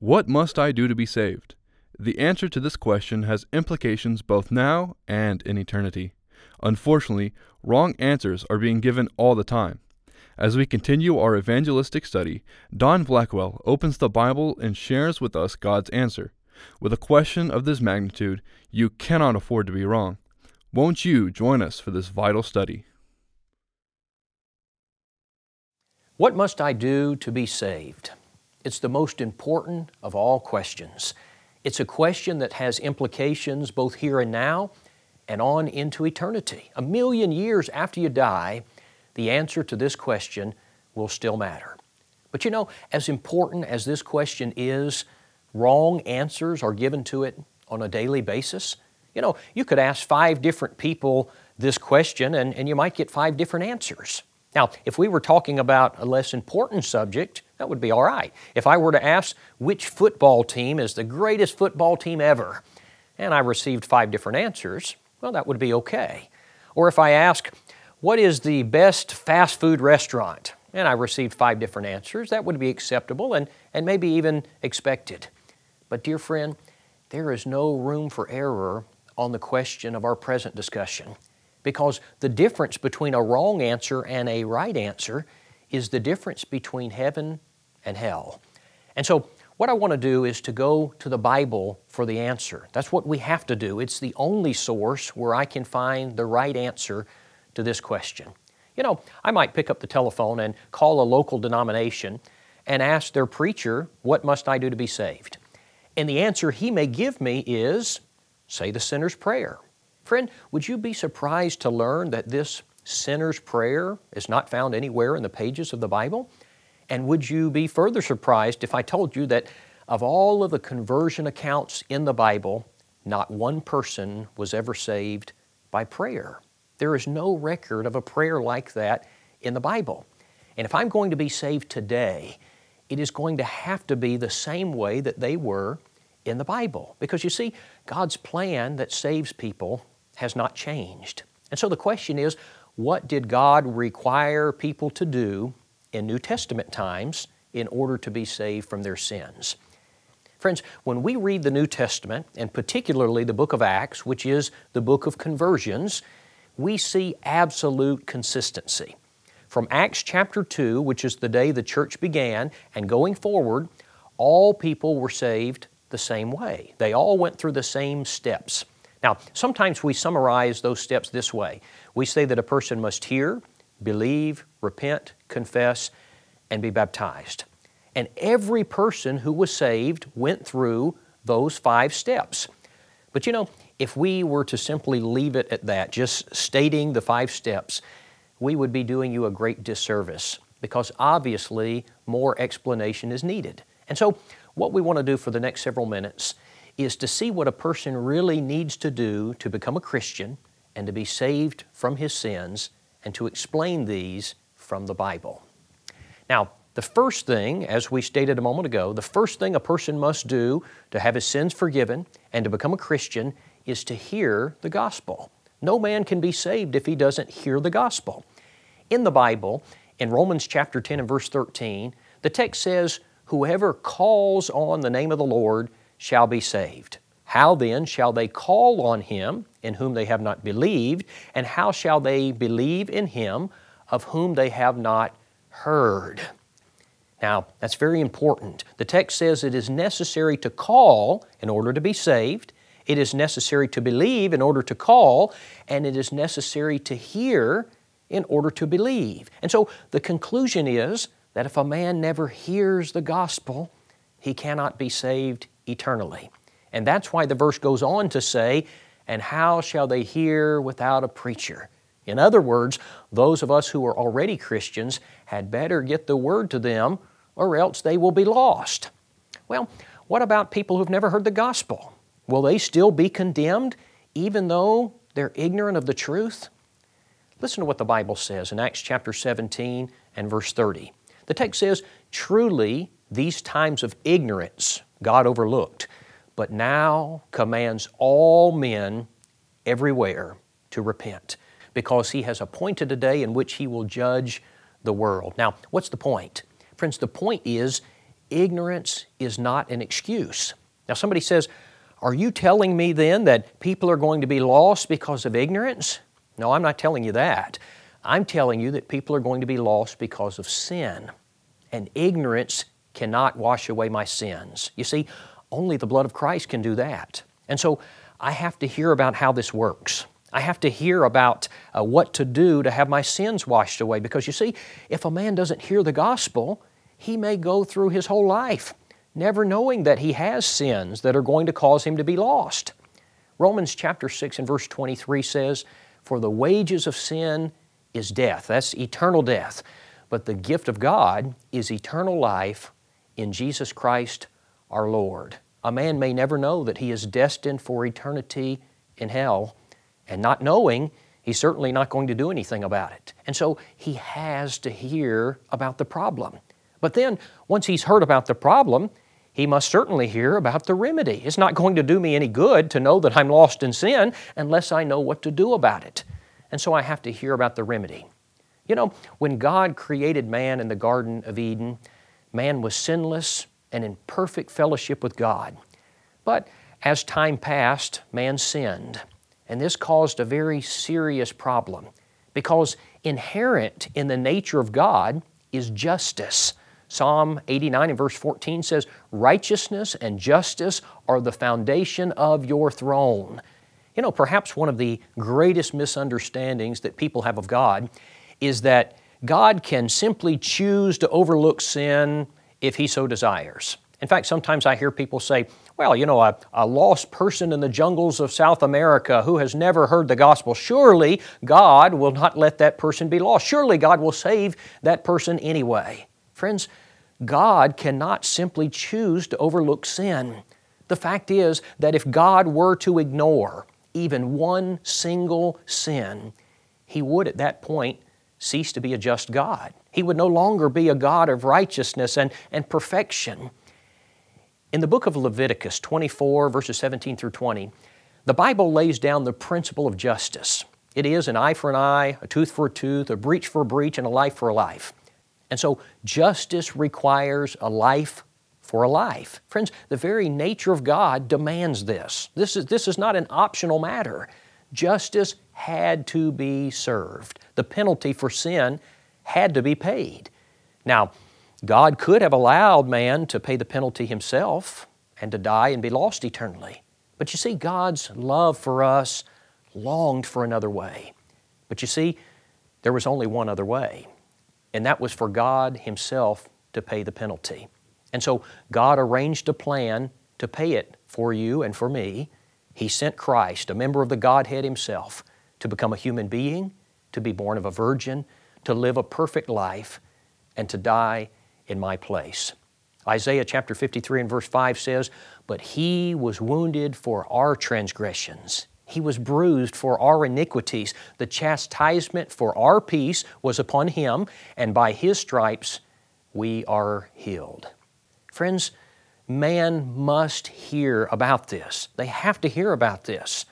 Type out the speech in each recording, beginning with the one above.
What must I do to be saved? The answer to this question has implications both now and in eternity. Unfortunately, wrong answers are being given all the time. As we continue our evangelistic study, Don Blackwell opens the Bible and shares with us God's answer. With a question of this magnitude, you cannot afford to be wrong. Won't you join us for this vital study? What must I do to be saved? It's the most important of all questions. It's a question that has implications both here and now and on into eternity. A million years after you die, the answer to this question will still matter. But you know, as important as this question is, wrong answers are given to it on a daily basis. You know, you could ask five different people this question and, and you might get five different answers. Now, if we were talking about a less important subject, that would be all right. If I were to ask which football team is the greatest football team ever, and I received five different answers, well, that would be okay. Or if I ask, what is the best fast food restaurant? And I received five different answers, that would be acceptable and, and maybe even expected. But, dear friend, there is no room for error on the question of our present discussion because the difference between a wrong answer and a right answer is the difference between heaven and hell. And so, what I want to do is to go to the Bible for the answer. That's what we have to do. It's the only source where I can find the right answer to this question. You know, I might pick up the telephone and call a local denomination and ask their preacher, What must I do to be saved? And the answer he may give me is, Say the sinner's prayer. Friend, would you be surprised to learn that this sinner's prayer is not found anywhere in the pages of the Bible? And would you be further surprised if I told you that of all of the conversion accounts in the Bible, not one person was ever saved by prayer? There is no record of a prayer like that in the Bible. And if I'm going to be saved today, it is going to have to be the same way that they were in the Bible. Because you see, God's plan that saves people has not changed. And so the question is what did God require people to do in New Testament times in order to be saved from their sins? Friends, when we read the New Testament, and particularly the book of Acts, which is the book of conversions, we see absolute consistency. From Acts chapter 2, which is the day the church began, and going forward, all people were saved the same way. They all went through the same steps. Now, sometimes we summarize those steps this way we say that a person must hear, believe, repent, confess, and be baptized. And every person who was saved went through those five steps. But you know, if we were to simply leave it at that, just stating the five steps, we would be doing you a great disservice because obviously more explanation is needed. And so, what we want to do for the next several minutes is to see what a person really needs to do to become a Christian and to be saved from his sins and to explain these from the Bible. Now, the first thing, as we stated a moment ago, the first thing a person must do to have his sins forgiven and to become a Christian is to hear the gospel. No man can be saved if he doesn't hear the gospel. In the Bible, in Romans chapter 10 and verse 13, the text says, Whoever calls on the name of the Lord shall be saved. How then shall they call on him in whom they have not believed? And how shall they believe in him of whom they have not heard? Now, that's very important. The text says it is necessary to call in order to be saved, it is necessary to believe in order to call, and it is necessary to hear in order to believe. And so the conclusion is that if a man never hears the gospel, he cannot be saved eternally. And that's why the verse goes on to say, And how shall they hear without a preacher? In other words, those of us who are already Christians had better get the word to them, or else they will be lost. Well, what about people who've never heard the gospel? Will they still be condemned even though they're ignorant of the truth? Listen to what the Bible says in Acts chapter 17 and verse 30. The text says, Truly, these times of ignorance God overlooked, but now commands all men everywhere to repent because He has appointed a day in which He will judge the world. Now, what's the point? Friends, the point is ignorance is not an excuse. Now, somebody says, Are you telling me then that people are going to be lost because of ignorance? No, I'm not telling you that. I'm telling you that people are going to be lost because of sin. And ignorance cannot wash away my sins. You see, only the blood of Christ can do that. And so I have to hear about how this works. I have to hear about uh, what to do to have my sins washed away. Because you see, if a man doesn't hear the gospel, he may go through his whole life never knowing that he has sins that are going to cause him to be lost. Romans chapter 6 and verse 23 says, For the wages of sin is death. That's eternal death. But the gift of God is eternal life in Jesus Christ our Lord. A man may never know that he is destined for eternity in hell, and not knowing, he's certainly not going to do anything about it. And so he has to hear about the problem. But then, once he's heard about the problem, he must certainly hear about the remedy. It's not going to do me any good to know that I'm lost in sin unless I know what to do about it. And so I have to hear about the remedy. You know, when God created man in the Garden of Eden, man was sinless and in perfect fellowship with God. But as time passed, man sinned. And this caused a very serious problem because inherent in the nature of God is justice. Psalm 89 and verse 14 says, Righteousness and justice are the foundation of your throne. You know, perhaps one of the greatest misunderstandings that people have of God is that God can simply choose to overlook sin if He so desires. In fact, sometimes I hear people say, well, you know, a, a, lost person in the jungles of South America who has never heard the gospel, surely God will not let that person be lost. Surely God will save that person anyway. Friends, God cannot simply choose to overlook sin. The fact is that if God were to ignore even one single sin, He would at that point cease to be a just God. He would no longer be a God of righteousness and, and perfection. In the book of Leviticus 24, verses 17 through 20, the Bible lays down the principle of justice. It is an eye for an eye, a tooth for a tooth, a breach for a breach, and a life for a life. And so justice requires a life for a life. Friends, the very nature of God demands this. This is, this is not an optional matter. Justice had to be served. The penalty for sin had to be paid. Now, God could have allowed man to pay the penalty himself and to die and be lost eternally. But you see, God's love for us longed for another way. But you see, there was only one other way, and that was for God Himself to pay the penalty. And so God arranged a plan to pay it for you and for me. He sent Christ, a member of the Godhead Himself, to become a human being, to be born of a virgin, to live a perfect life, and to die in my place. Isaiah chapter 53 and verse 5 says, But He was wounded for our transgressions. He was bruised for our iniquities. The chastisement for our peace was upon Him, and by His stripes we are healed. Friends, man must hear about this. They have to hear about this.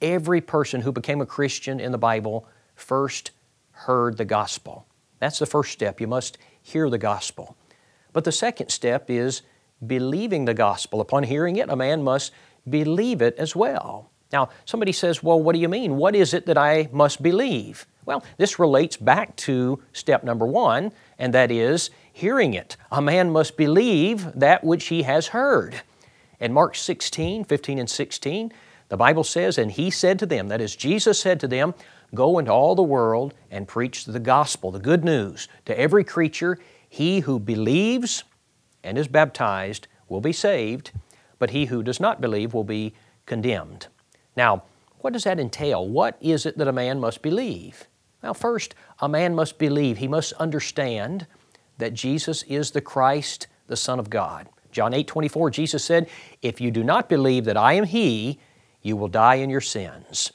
Every person who became a Christian in the Bible first heard the gospel. That's the first step. You must hear the gospel. But the second step is believing the gospel. Upon hearing it, a man must believe it as well. Now, somebody says, Well, what do you mean? What is it that I must believe? Well, this relates back to step number one, and that is hearing it. A man must believe that which he has heard. In Mark 16, 15 and 16, the Bible says, And he said to them, that is, Jesus said to them, Go into all the world and preach the gospel, the good news, to every creature. He who believes and is baptized will be saved, but he who does not believe will be condemned. Now, what does that entail? What is it that a man must believe? Well, first, a man must believe, he must understand that Jesus is the Christ, the Son of God. John 8 24, Jesus said, If you do not believe that I am He, you will die in your sins.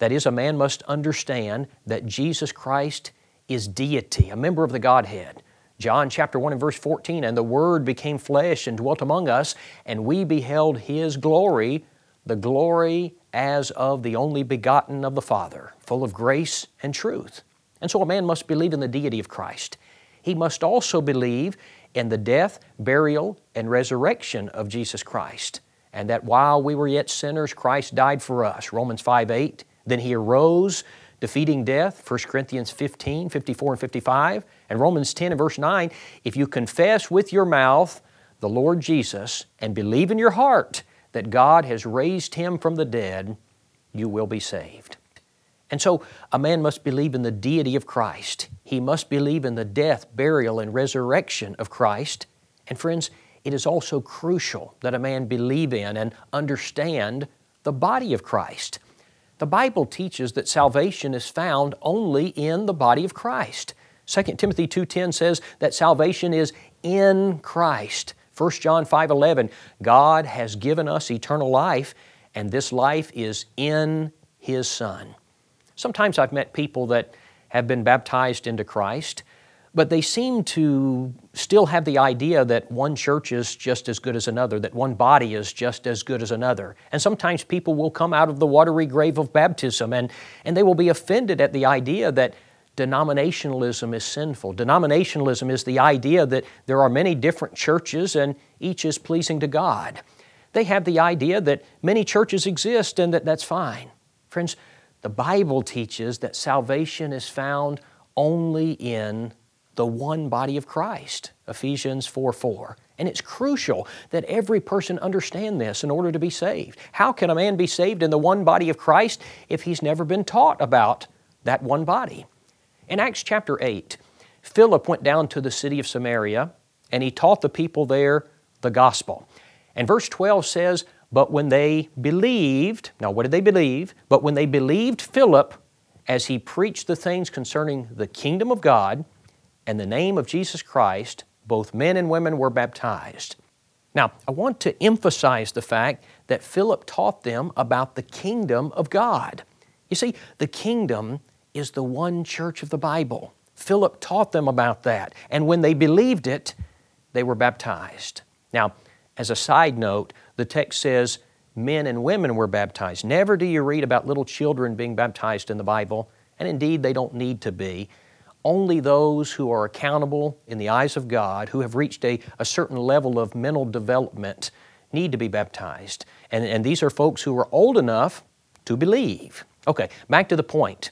That is, a man must understand that Jesus Christ is deity, a member of the Godhead. John chapter 1 and verse 14, and the Word became flesh and dwelt among us, and we beheld His glory, the glory as of the only begotten of the Father, full of grace and truth. And so a man must believe in the deity of Christ. He must also believe in the death, burial, and resurrection of Jesus Christ. And that while we were yet sinners, Christ died for us. Romans 5 8. Then He arose, defeating death. 1 Corinthians 15, 54, and 55. And Romans 10 and verse 9. If you confess with your mouth the Lord Jesus and believe in your heart that God has raised Him from the dead, you will be saved. And so a man must believe in the deity of Christ. He must believe in the death, burial, and resurrection of Christ. And friends, it is also crucial that a man believe in and understand the body of Christ. The Bible teaches that salvation is found only in the body of Christ. 2 Timothy 2:10 says that salvation is in Christ. 1 John 5:11, God has given us eternal life and this life is in his son. Sometimes I've met people that have been baptized into Christ, but they seem to still have the idea that one church is just as good as another, that one body is just as good as another. And sometimes people will come out of the watery grave of baptism and, and they will be offended at the idea that denominationalism is sinful. Denominationalism is the idea that there are many different churches and each is pleasing to God. They have the idea that many churches exist and that that's fine. Friends, the Bible teaches that salvation is found only in the one body of Christ, Ephesians 4 4. And it's crucial that every person understand this in order to be saved. How can a man be saved in the one body of Christ if he's never been taught about that one body? In Acts chapter 8, Philip went down to the city of Samaria and he taught the people there the gospel. And verse 12 says, but when they believed, now what did they believe? But when they believed Philip as he preached the things concerning the kingdom of God and the name of Jesus Christ, both men and women were baptized. Now, I want to emphasize the fact that Philip taught them about the kingdom of God. You see, the kingdom is the one church of the Bible. Philip taught them about that, and when they believed it, they were baptized. Now, as a side note, the text says men and women were baptized. Never do you read about little children being baptized in the Bible, and indeed they don't need to be. Only those who are accountable in the eyes of God, who have reached a, a certain level of mental development, need to be baptized. And, and these are folks who are old enough to believe. Okay, back to the point.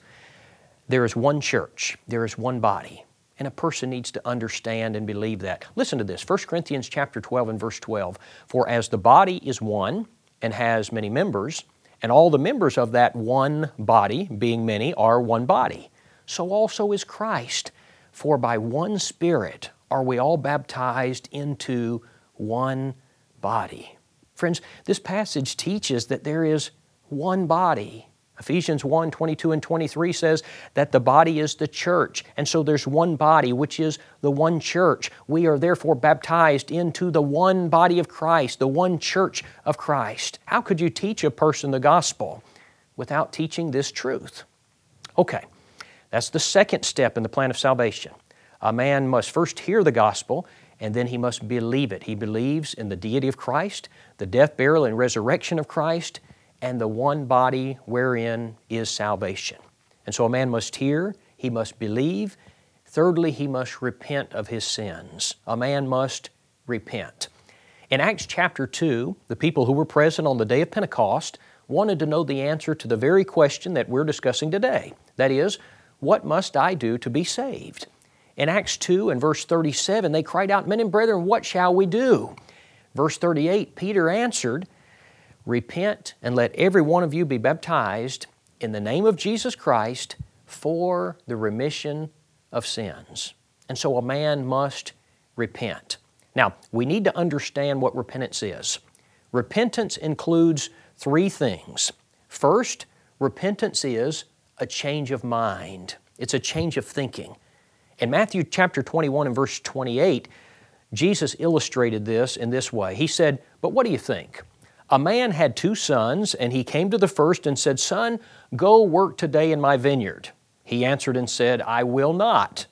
There is one church, there is one body. And a person needs to understand and believe that. Listen to this 1 Corinthians chapter 12 and verse 12. For as the body is one and has many members, and all the members of that one body, being many, are one body, so also is Christ. For by one Spirit are we all baptized into one body. Friends, this passage teaches that there is one body Ephesians 1 22 and 23 says that the body is the church. And so there's one body, which is the one church. We are therefore baptized into the one body of Christ, the one church of Christ. How could you teach a person the gospel without teaching this truth? Okay, that's the second step in the plan of salvation. A man must first hear the gospel and then he must believe it. He believes in the deity of Christ, the death, burial, and resurrection of Christ and the one body wherein is salvation. And so a man must hear, he must believe. Thirdly, he must repent of his sins. A man must repent. In Acts chapter 2, the people who were present on the day of Pentecost wanted to know the answer to the very question that we're discussing today. That is, what must I do to be saved? In Acts 2 and verse 37, they cried out, Men and brethren, what shall we do? Verse 38, Peter answered, Repent and let every one of you be baptized in the name of Jesus Christ for the remission of sins. And so a man must repent. Now, we need to understand what repentance is. Repentance includes three things. First, repentance is a change of mind, it's a change of thinking. In Matthew chapter 21 and verse 28, Jesus illustrated this in this way. He said, But what do you think? A man had two sons, and he came to the first and said, Son, go work today in my vineyard. He answered and said, I will not.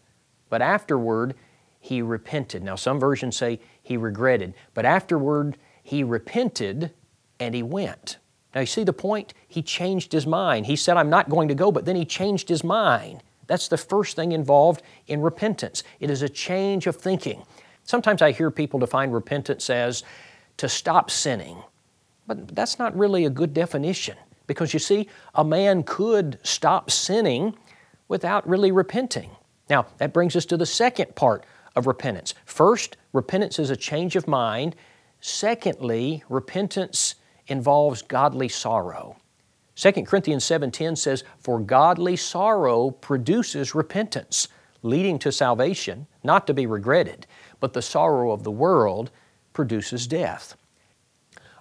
But afterward, he repented. Now, some versions say he regretted, but afterward, he repented and he went. Now, you see the point? He changed his mind. He said, I'm not going to go, but then he changed his mind. That's the first thing involved in repentance. It is a change of thinking. Sometimes I hear people define repentance as to stop sinning, but that's not really a good definition because you see, a man could stop sinning without really repenting. Now, that brings us to the second part of repentance. First, repentance is a change of mind. Secondly, repentance involves godly sorrow. 2 Corinthians 7:10 says, "For godly sorrow produces repentance, leading to salvation, not to be regretted, but the sorrow of the world produces death."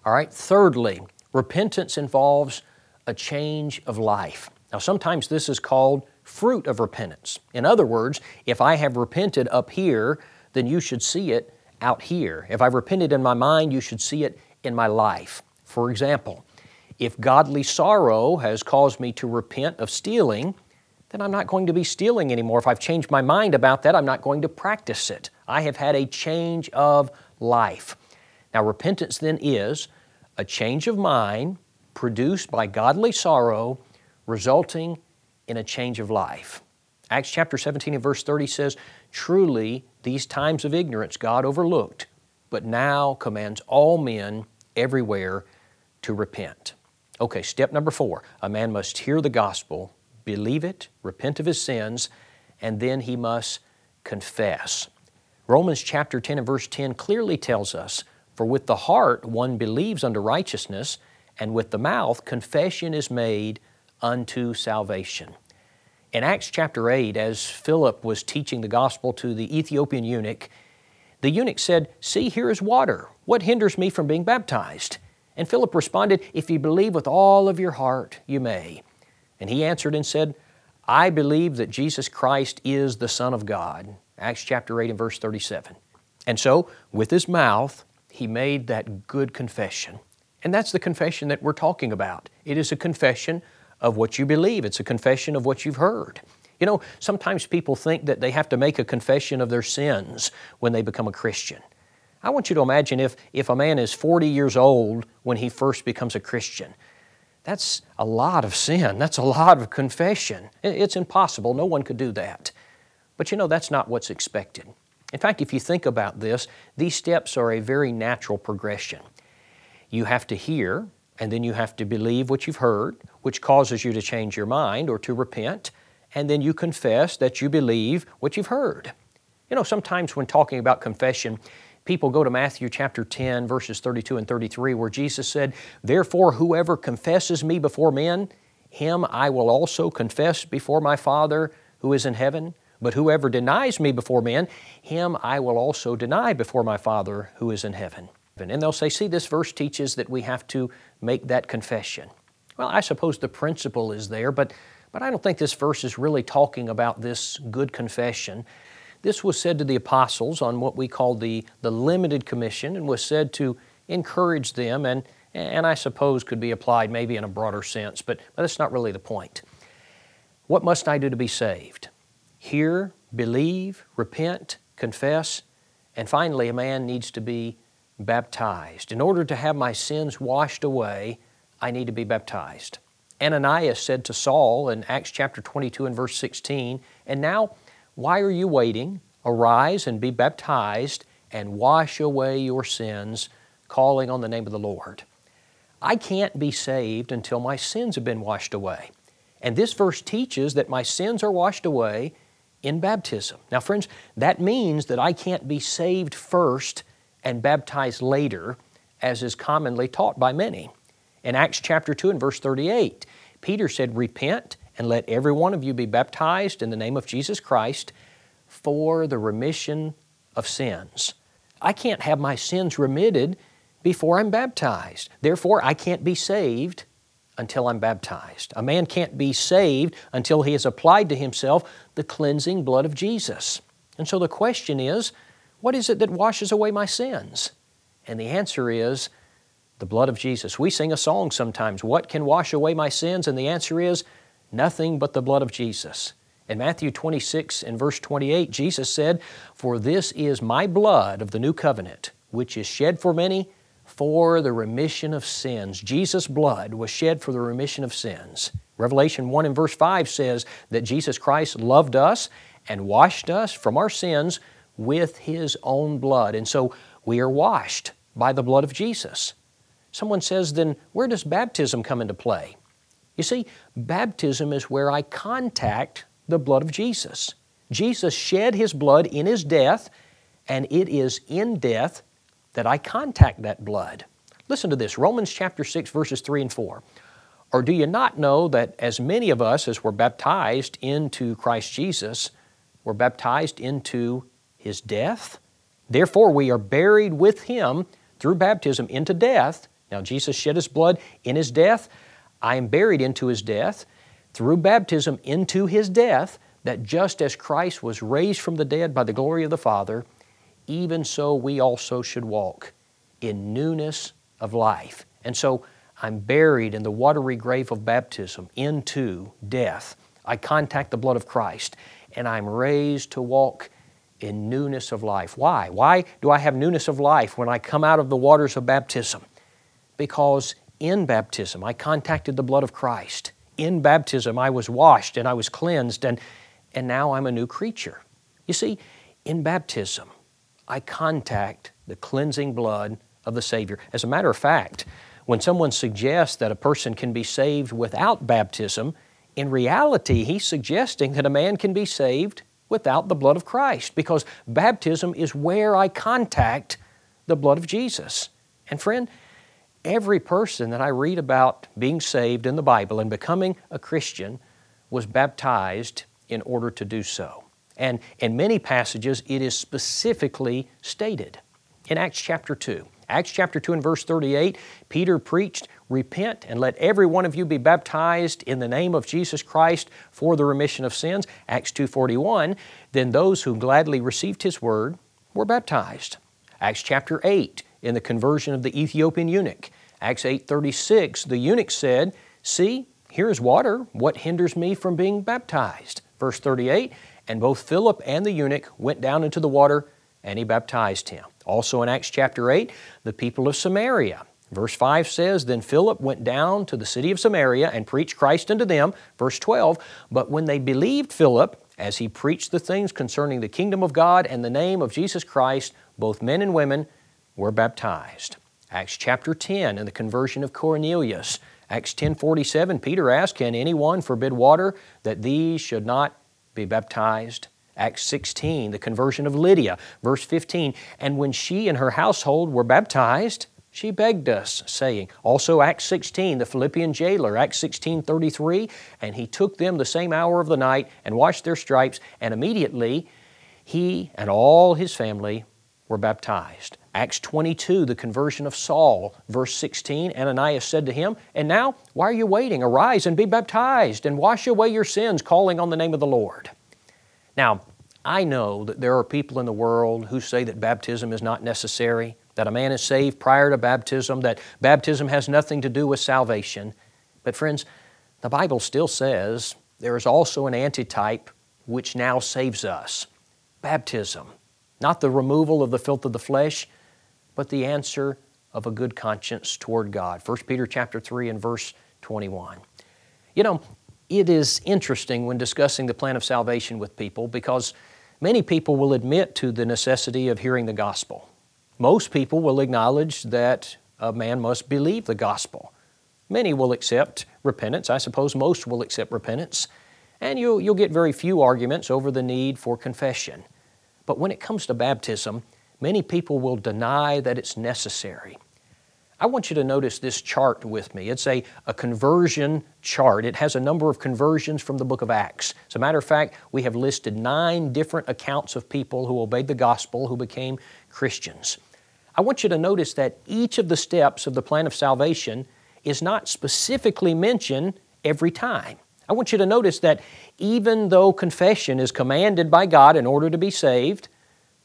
All right, thirdly, repentance involves a change of life. Now, sometimes this is called fruit of repentance. In other words, if I have repented up here, then you should see it out here. If I've repented in my mind, you should see it in my life. For example, if godly sorrow has caused me to repent of stealing, then I'm not going to be stealing anymore. If I've changed my mind about that, I'm not going to practice it. I have had a change of life. Now, repentance then is a change of mind produced by godly sorrow, resulting in a change of life. Acts chapter 17 and verse 30 says, Truly, these times of ignorance God overlooked, but now commands all men everywhere to repent. Okay, step number four a man must hear the gospel, believe it, repent of his sins, and then he must confess. Romans chapter 10 and verse 10 clearly tells us, For with the heart one believes unto righteousness, and with the mouth confession is made unto salvation. In Acts chapter 8, as Philip was teaching the gospel to the Ethiopian eunuch, the eunuch said, See, here is water. What hinders me from being baptized? And Philip responded, If you believe with all of your heart, you may. And he answered and said, I believe that Jesus Christ is the Son of God. Acts chapter 8 and verse 37. And so, with his mouth, he made that good confession. And that's the confession that we're talking about. It is a confession of what you believe, it's a confession of what you've heard. You know, sometimes people think that they have to make a confession of their sins when they become a Christian. I want you to imagine if, if a man is 40 years old when he first becomes a Christian. That's a lot of sin. That's a lot of confession. It's impossible. No one could do that. But you know, that's not what's expected. In fact, if you think about this, these steps are a very natural progression. You have to hear, and then you have to believe what you've heard, which causes you to change your mind or to repent, and then you confess that you believe what you've heard. You know, sometimes when talking about confession, people go to Matthew chapter 10, verses 32 and 33, where Jesus said, Therefore, whoever confesses me before men, him I will also confess before my Father who is in heaven. But whoever denies me before men, him I will also deny before my Father who is in heaven. And they'll say, see, this verse teaches that we have to make that confession. Well, I suppose the principle is there, but, but I don't think this verse is really talking about this good confession. This was said to the apostles on what we call the, the limited commission and was said to encourage them and, and I suppose could be applied maybe in a broader sense, but, but that's not really the point. What must I do to be saved? Hear, believe, repent, confess, and finally, a man needs to be baptized. In order to have my sins washed away, I need to be baptized. Ananias said to Saul in Acts chapter 22 and verse 16, And now, why are you waiting? Arise and be baptized and wash away your sins, calling on the name of the Lord. I can't be saved until my sins have been washed away. And this verse teaches that my sins are washed away in baptism. Now, friends, that means that I can't be saved first and baptized later, as is commonly taught by many. In Acts chapter 2 and verse 38, Peter said, Repent and let every one of you be baptized in the name of Jesus Christ for the remission of sins. I can't have my sins remitted before I'm baptized. Therefore, I can't be saved until I'm baptized. A man can't be saved until he has applied to himself the cleansing blood of Jesus. And so the question is what is it that washes away my sins? And the answer is the blood of Jesus. We sing a song sometimes, What can wash away my sins? And the answer is nothing but the blood of Jesus. In Matthew 26 and verse 28, Jesus said, For this is my blood of the new covenant, which is shed for many for the remission of sins. Jesus' blood was shed for the remission of sins. Revelation 1 and verse 5 says that Jesus Christ loved us and washed us from our sins with His own blood. And so we are washed by the blood of Jesus. Someone says, then where does baptism come into play? You see, baptism is where I contact the blood of Jesus. Jesus shed His blood in His death, and it is in death that I contact that blood. Listen to this Romans chapter 6, verses 3 and 4. Or do you not know that as many of us as were baptized into Christ Jesus were baptized into His death? Therefore, we are buried with Him through baptism into death. Now, Jesus shed His blood in His death. I am buried into His death through baptism into His death, that just as Christ was raised from the dead by the glory of the Father, even so we also should walk in newness of life. And so I'm buried in the watery grave of baptism into death. I contact the blood of Christ and I'm raised to walk in newness of life. Why? Why do I have newness of life when I come out of the waters of baptism? Because in baptism I contacted the blood of Christ. In baptism I was washed and I was cleansed and, and now I'm a new creature. You see, in baptism I contact the cleansing blood of the Savior. As a matter of fact, when someone suggests that a person can be saved without baptism, in reality, he's suggesting that a man can be saved without the blood of Christ because baptism is where I contact the blood of Jesus. And friend, every person that I read about being saved in the Bible and becoming a Christian was baptized in order to do so. And in many passages, it is specifically stated. In Acts chapter 2, Acts chapter 2 and verse 38, Peter preached, Repent and let every one of you be baptized in the name of Jesus Christ for the remission of sins. Acts 2.41, then those who gladly received His word were baptized. Acts chapter 8, in the conversion of the Ethiopian eunuch. Acts 8.36, the eunuch said, See, here is water. What hinders me from being baptized? Verse 38, and both Philip and the eunuch went down into the water, and he baptized him. Also in Acts chapter 8, the people of Samaria. Verse 5 says, Then Philip went down to the city of Samaria and preached Christ unto them. Verse 12, But when they believed Philip, as he preached the things concerning the kingdom of God and the name of Jesus Christ, both men and women were baptized. Acts chapter 10 and the conversion of Cornelius. Acts 10:47 Peter asked, "Can anyone forbid water that these should not be baptized?" Acts 16, the conversion of Lydia. Verse 15, and when she and her household were baptized, she begged us, saying, also Acts 16, the Philippian jailer, Acts 16, 33, and he took them the same hour of the night and washed their stripes, and immediately he and all his family were baptized. Acts 22, the conversion of Saul, verse 16, Ananias said to him, And now, why are you waiting? Arise and be baptized, and wash away your sins, calling on the name of the Lord. Now, I know that there are people in the world who say that baptism is not necessary, that a man is saved prior to baptism, that baptism has nothing to do with salvation. But, friends, the Bible still says there is also an antitype which now saves us baptism. Not the removal of the filth of the flesh, but the answer of a good conscience toward God. 1 Peter chapter 3 and verse 21. You know, it is interesting when discussing the plan of salvation with people because many people will admit to the necessity of hearing the gospel. Most people will acknowledge that a man must believe the gospel. Many will accept repentance. I suppose most will accept repentance. And you'll, you'll get very few arguments over the need for confession. But when it comes to baptism, many people will deny that it's necessary. I want you to notice this chart with me. It's a, a conversion chart. It has a number of conversions from the book of Acts. As a matter of fact, we have listed nine different accounts of people who obeyed the gospel who became Christians. I want you to notice that each of the steps of the plan of salvation is not specifically mentioned every time. I want you to notice that even though confession is commanded by God in order to be saved,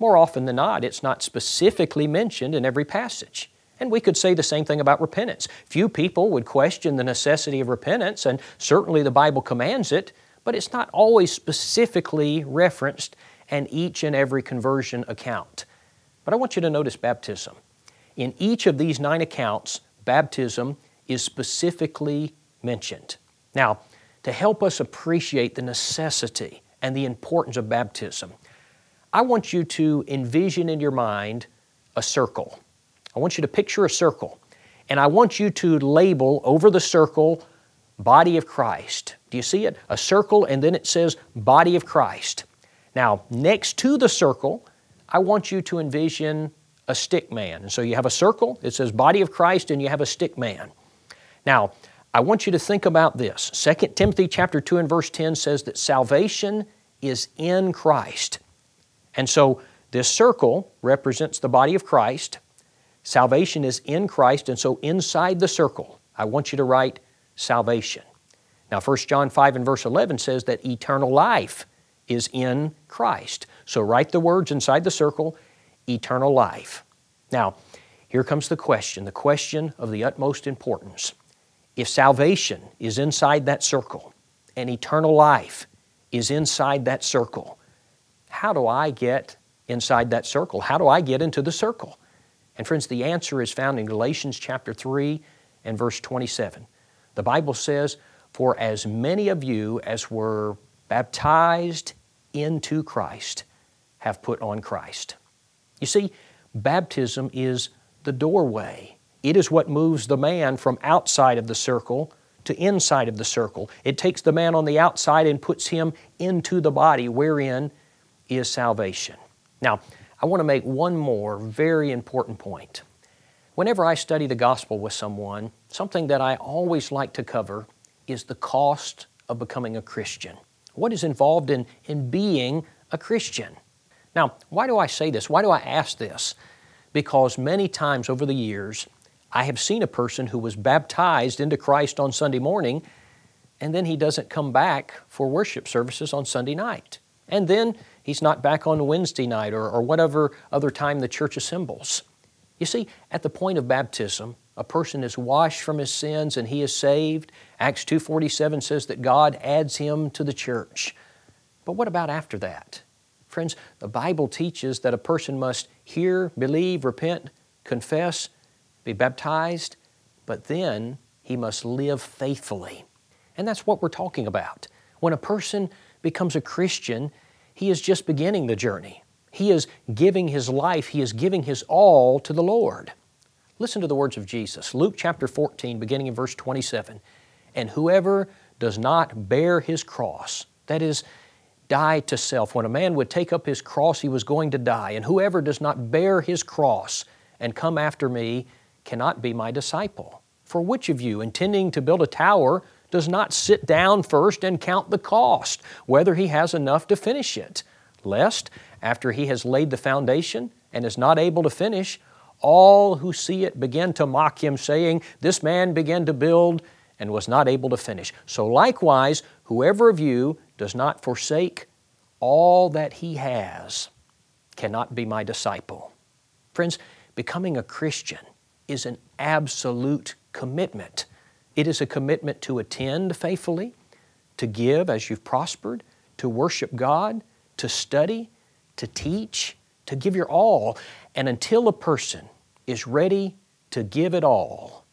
more often than not, it's not specifically mentioned in every passage. And we could say the same thing about repentance. Few people would question the necessity of repentance, and certainly the Bible commands it, but it's not always specifically referenced in each and every conversion account. But I want you to notice baptism. In each of these nine accounts, baptism is specifically mentioned. Now, to help us appreciate the necessity and the importance of baptism, I want you to envision in your mind a circle. I want you to picture a circle. And I want you to label over the circle body of Christ. Do you see it? A circle, and then it says body of Christ. Now, next to the circle, I want you to envision a stick man. So you have a circle, it says body of Christ, and you have a stick man. Now, I want you to think about this. 2 Timothy chapter 2 and verse 10 says that salvation is in Christ. And so this circle represents the body of Christ. Salvation is in Christ, and so inside the circle, I want you to write salvation. Now, 1 John 5 and verse 11 says that eternal life is in Christ. So write the words inside the circle, eternal life. Now, here comes the question, the question of the utmost importance. If salvation is inside that circle and eternal life is inside that circle, how do I get inside that circle? How do I get into the circle? And friends, the answer is found in Galatians chapter 3 and verse 27. The Bible says, For as many of you as were baptized into Christ have put on Christ. You see, baptism is the doorway. It is what moves the man from outside of the circle to inside of the circle. It takes the man on the outside and puts him into the body wherein is salvation. Now, I want to make one more very important point. Whenever I study the gospel with someone, something that I always like to cover is the cost of becoming a Christian. What is involved in, in being a Christian? Now, why do I say this? Why do I ask this? Because many times over the years, I have seen a person who was baptized into Christ on Sunday morning, and then he doesn't come back for worship services on Sunday night. And then he's not back on Wednesday night or, or whatever other time the church assembles. You see, at the point of baptism, a person is washed from his sins and he is saved. Acts 2:47 says that God adds him to the church. But what about after that? Friends, the Bible teaches that a person must hear, believe, repent, confess, be baptized, but then he must live faithfully. And that's what we're talking about. When a person becomes a Christian, he is just beginning the journey. He is giving his life, he is giving his all to the Lord. Listen to the words of Jesus. Luke chapter 14, beginning in verse 27. And whoever does not bear his cross, that is, die to self. When a man would take up his cross, he was going to die. And whoever does not bear his cross and come after me cannot be my disciple. For which of you, intending to build a tower, does not sit down first and count the cost, whether he has enough to finish it, lest, after he has laid the foundation and is not able to finish, all who see it begin to mock him, saying, This man began to build and was not able to finish. So likewise, whoever of you does not forsake all that he has cannot be my disciple. Friends, becoming a Christian is an absolute commitment. It is a commitment to attend faithfully, to give as you've prospered, to worship God, to study, to teach, to give your all. And until a person is ready to give it all,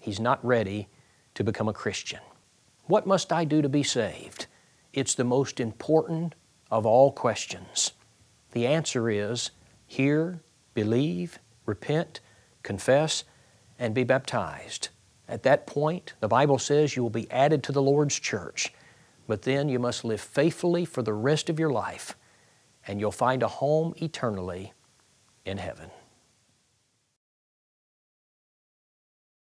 he's not ready to become a Christian. What must I do to be saved? It's the most important of all questions. The answer is hear, believe, repent, confess, and be baptized. At that point, the Bible says you will be added to the Lord's church, but then you must live faithfully for the rest of your life, and you'll find a home eternally in heaven.